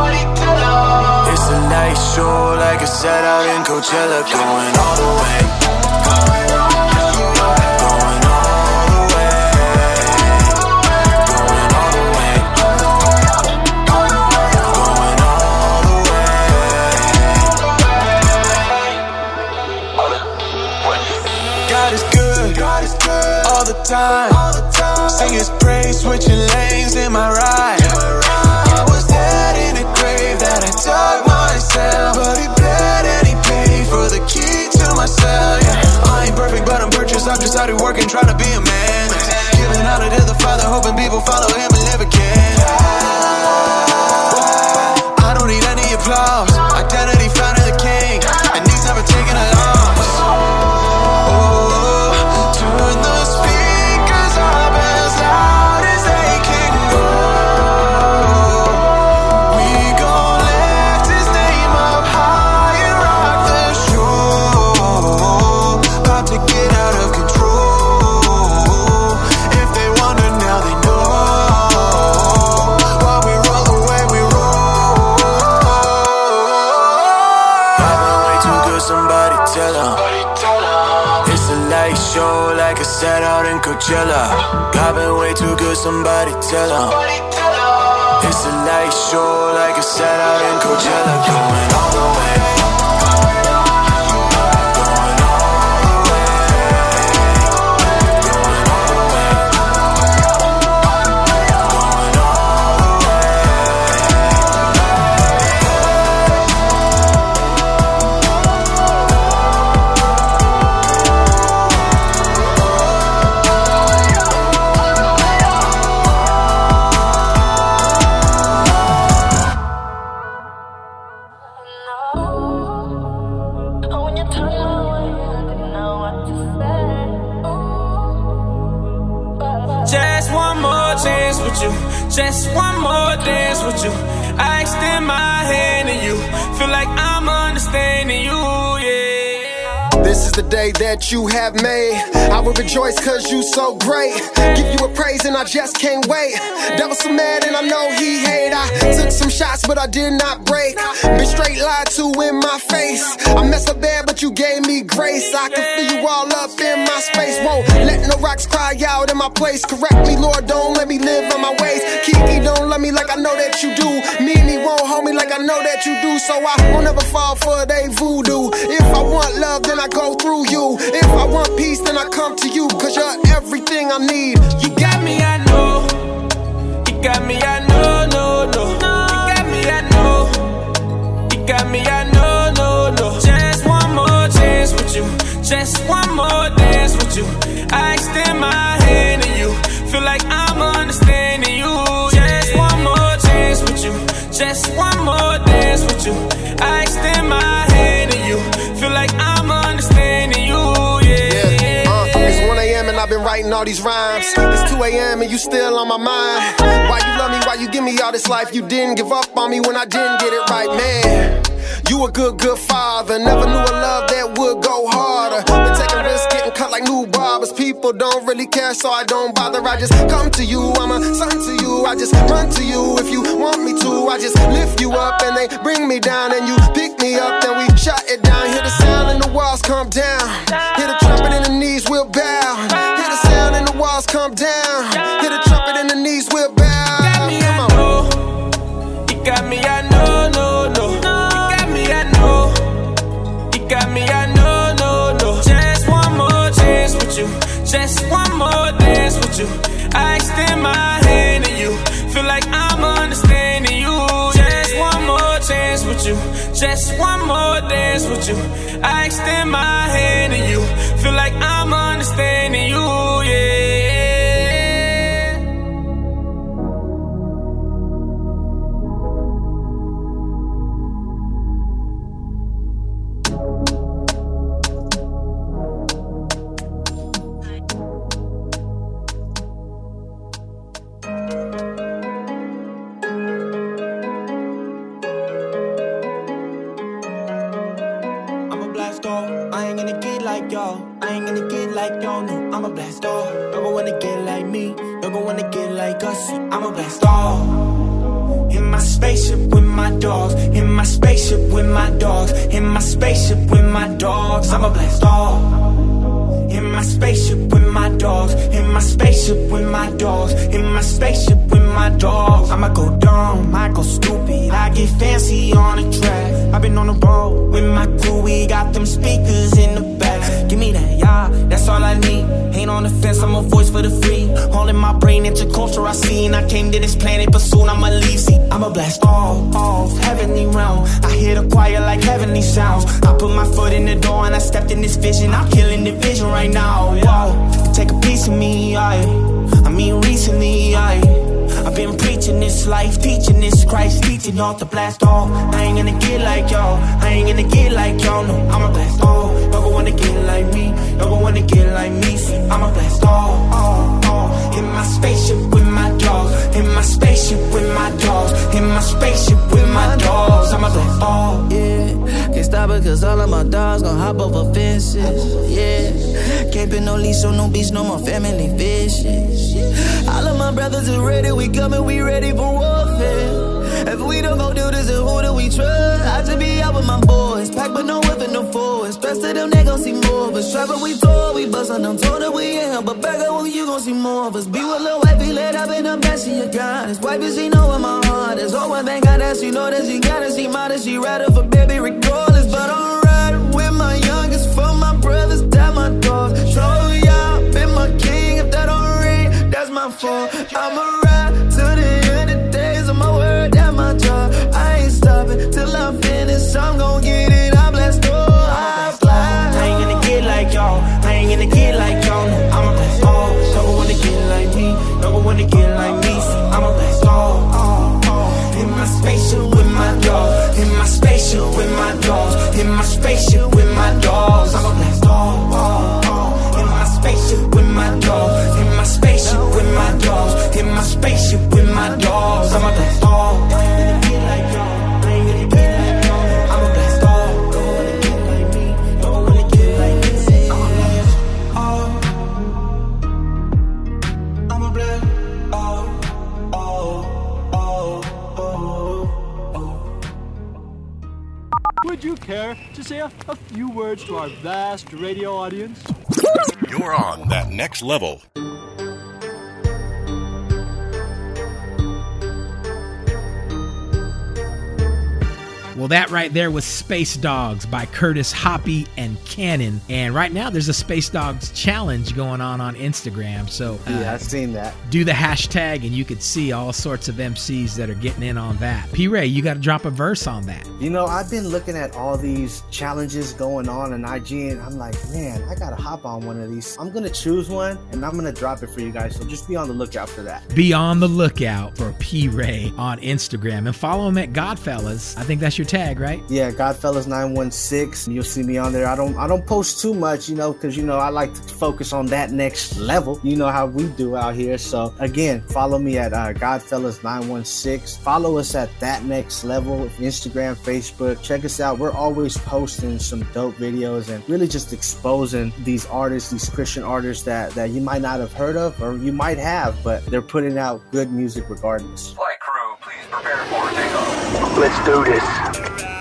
It's a night show like a set out in Coachella. Going all the way. Time. Sing His praise, switching lanes in my ride. I was dead in a grave that I dug myself, but He bled and He paid for the key to my cell. Yeah, I ain't perfect, but I'm purchased. I'm just out here working, trying to be a man. Giving honor to the Father, hoping people follow Him and live again. I don't need any applause. Coachella. Been way too good, somebody tell him. It's a light show like a set out in Coachella. Going all the way. Day that you have made. I will rejoice cause you so great. Give you a praise and I just can't wait. Devil so mad and I know he hate. I took some shots but I did not break. Been straight lied to in my face. I messed up bad but you gave me grace. I can feel you all up in my space. Won't let no rocks cry out in my place. Correct me, Lord, don't let me live on my ways. Kiki don't love me like I know that you do. Mimi won't hold me like I know that you do. So I won't ever fall for they voodoo. If I want love, then I go through you. If I want peace, then I come to you. Cause you're everything I need. You got me, I know. You got me, I know, no, no. You got me, I know. You got me, I know, no, no. Just one more chance with you. Just one more dance with you. I extend my all these rhymes. It's 2 a.m. and you still on my mind. Why you love me? Why you give me all this life? You didn't give up on me when I didn't get it right, man. You a good, good father. Never knew a love that would go harder. Been taking risks, getting cut like new barbers. People don't really care, so I don't bother. I just come to you. I'm a son to you. I just run to you if you want me to. I just lift you up and they bring me down and you pick me up. Then we shut it down. Hear the sound and the walls come down. Hear the trumpet and the knees will bow. Walls come down. Hear the trumpet and the knees will bow. Got me, Come on. You got me, I know, no, no. You got me, I know. You got me, I know, no, no. Just one more chance with you. Just one more dance with you. I extend my hand to you. Feel like I'm understanding you. Just one more chance with you. Just one more dance with you. I extend my hand to you. Feel like I'm understanding Off. I ain't gonna get like y'all. I ain't gonna get like y'all. No, I'm a blast off. Don't go wanna get like me. Don't go wanna get like us. I'm a blast off. In my spaceship with my dogs. In my spaceship with my dogs. In my spaceship with my dogs. I'm a blast off. Spaceship with my dogs. In my spaceship with my dogs. In my spaceship with my dogs. I'ma go dumb, I go stupid. I get fancy on the track. I've been on the road with my crew. We got them speakers in the back. Give me that, yeah, that's all I need. Ain't on the fence, I'm a voice for the free. All in my brain, interculture I see. And I came to this planet, but soon I'ma leave. See, I'ma blast off, off, heavenly realm. I hear the choir like heavenly sounds. I put my foot in the door and I stepped in this vision. I'm killing the vision right now. Whoa, take a piece of me, I, I mean recently, I. I've been preaching this life, teaching this Christ, teaching y'all to blast off. I ain't gonna get like y'all, I ain't gonna get like y'all, no, I'ma blast off. Y'all gon' wanna get like me, y'all gon' wanna get like me, see, I'ma blast off, oh, off, oh. off. In my spaceship with my dogs, in my spaceship with my dogs, in my spaceship with my dogs, I'ma blast off. Yeah, can't stop it cause all of my dogs gon' hop over fences. Yeah, can't no leash on no beach, no more family vicious. All of my brothers are ready, we coming, we ready for warfare. If we don't go do this, then who do we trust? I just be out with my boys, pack but no whipping no force. Rest of them, they gon' see more of us. Travel, we tour, we bust on them, told her we in but back up when you gon' see more of us. Be with Lil Wifey, let up in the best, she a goddess. Wifey, she know where my heart is. Oh, one thing I that she know that she got it, she modest, she rather for baby regardless. But I'm riding with my youngest, for my brothers, that my dogs. Show y'all, been my king, if that don't ring, that's my fault. I'ma ride to I ain't stopping till I'm finished, I'm gon' get it, I'm blessed, oh, I fly. I ain't gonna get like y'all. I ain't gonna get like y'all. No, I'm a blast off. Don't wanna get like me. Don't wanna get like me. I'm a blast off. In my spaceship with my dogs. In my spaceship with my dogs. In my spaceship with my dogs. I'm a blast off. In my spaceship with my dogs. In my spaceship with my dogs. In my spaceship with my dogs. Sir, to say a, a few words to our vast radio audience? You're on that next level. Well, that right there was Space Dogs by Curtis Hoppy and Cannon. And right now, there's a Space Dogs challenge going on on Instagram. So uh, Yeah, I've seen that. do the hashtag, and you could see all sorts of MCs that are getting in on that. P Ray, you got to drop a verse on that. You know, I've been looking at all these challenges going on in IG, and I'm like, man, I gotta hop on one of these. I'm gonna choose one, and I'm gonna drop it for you guys. So just be on the lookout for that. Be on the lookout for P Ray on Instagram and follow him at Godfellas. I think that's your tag, right? Yeah, Godfellas nine one six. You'll see me on there. I don't I don't post too much, you know, because you know I like to focus on that next level. You know how we do out here. So again, follow me at uh, Godfellas nine one six. Follow us at that next level. Instagram, Facebook. Check us out. We're always posting some dope videos and really just exposing these artists, these Christian artists that that you might not have heard of or you might have, but they're putting out good music regardless. Flight Let's do this.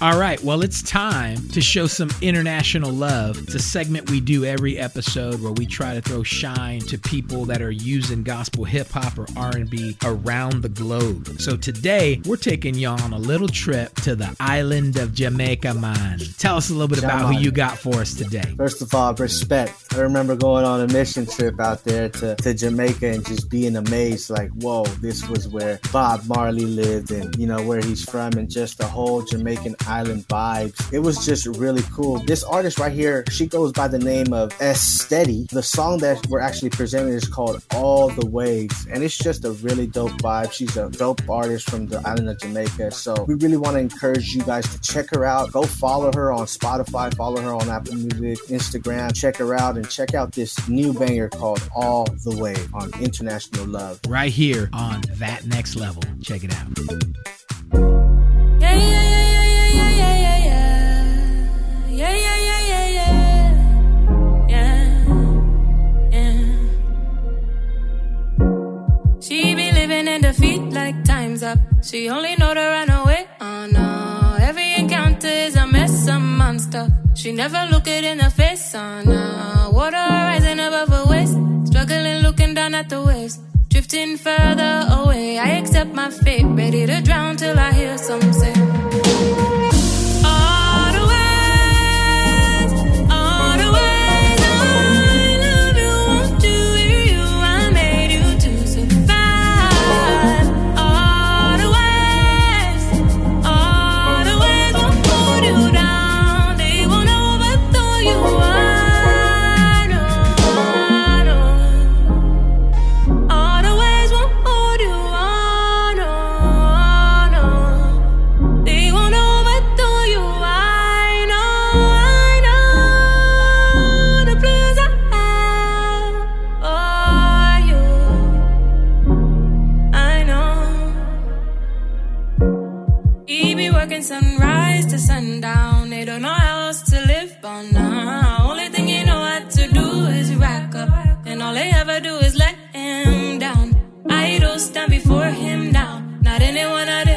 All right, well, it's time to show some international love. It's a segment we do every episode where we try to throw shine to people that are using gospel hip hop or R&B around the globe. So today, we're taking y'all on a little trip to the island of Jamaica, man. Tell us a little bit about who you got for us today. First of all, respect. I remember going on a mission trip out there to, to Jamaica and just being amazed, like, whoa, this was where Bob Marley lived and, you know, where he's from and just the whole Jamaican island vibes. It was just really cool. This artist right here, she goes by the name of S Steady. The song that we're actually presenting is called All the Waves, and it's just a really dope vibe. She's a dope artist from the island of Jamaica. So we really want to encourage you guys to check her out. Go follow her on Spotify, follow her on Apple Music, Instagram. Check her out and check out this new banger called All the Way on International Love. Right here on That Next Level. Check it out. Yeah, yeah, yeah, yeah, She only know to run away. Oh no. Every encounter is a mess, a monster. She never look it in the face. Oh no. Water rising above her waist. Struggling, looking down at the waves. Drifting further away. I accept my fate. Ready to drown till I hear some say. Stand before him now. Not anyone one of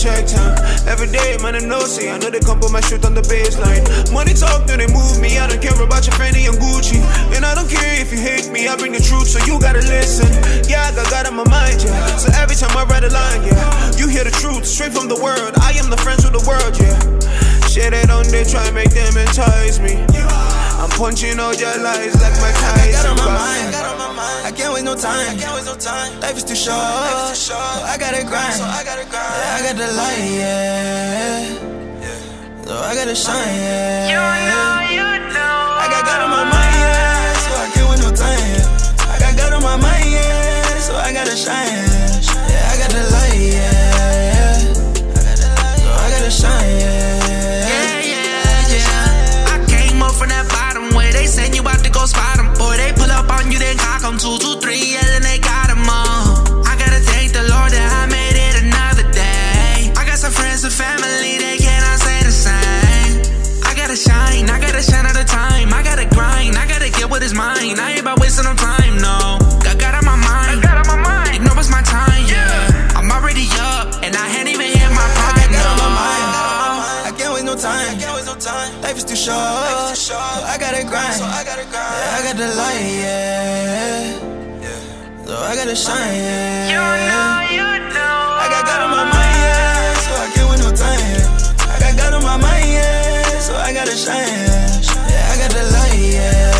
check time. Every day, man, I know, see, I know they come put my shit on the baseline. Money talk, then they move me. I don't care about your Fendi and Gucci. And I don't care if you hate me, I bring the truth, so you gotta listen. Yeah, I got God on my mind, yeah. So every time I write a line, yeah, you hear the truth straight from the word. I am the friends with the world, yeah. Shit, they don't they try and make them entice me. I'm punching all your lies like my kind. I got Tyson. God on my mind. I can't waste no time. Life is too short. So I gotta grind. Yeah, I got the light, yeah. So I gotta shine, yeah. I got God on my mind, yeah. So I can't waste no time. I got God on my mind, yeah. So I gotta shine. Spot 'em. Boy, they pull up on you, then cock 'em two, two, three, yeah, then they got 'em all. I gotta thank the Lord that I made it another day. I got some friends and family, they cannot say the same. I gotta shine, I gotta shine all the time. I gotta grind, I gotta get what is mine. I ain't about wasting no time, no. I got God on my mind, I got on my mind. You know it's my time, yeah. I'm already up, and I ain't even hit my prime, God on my mind, I can't waste no. mind. I can't waste no time. Life is too short. So I gotta grind. Yeah, I got the light, yeah. So I gotta shine, yeah. I got God on my mind, yeah. So I can't waste no time. I got God on my mind, yeah. So I gotta shine, yeah. I got the light, yeah.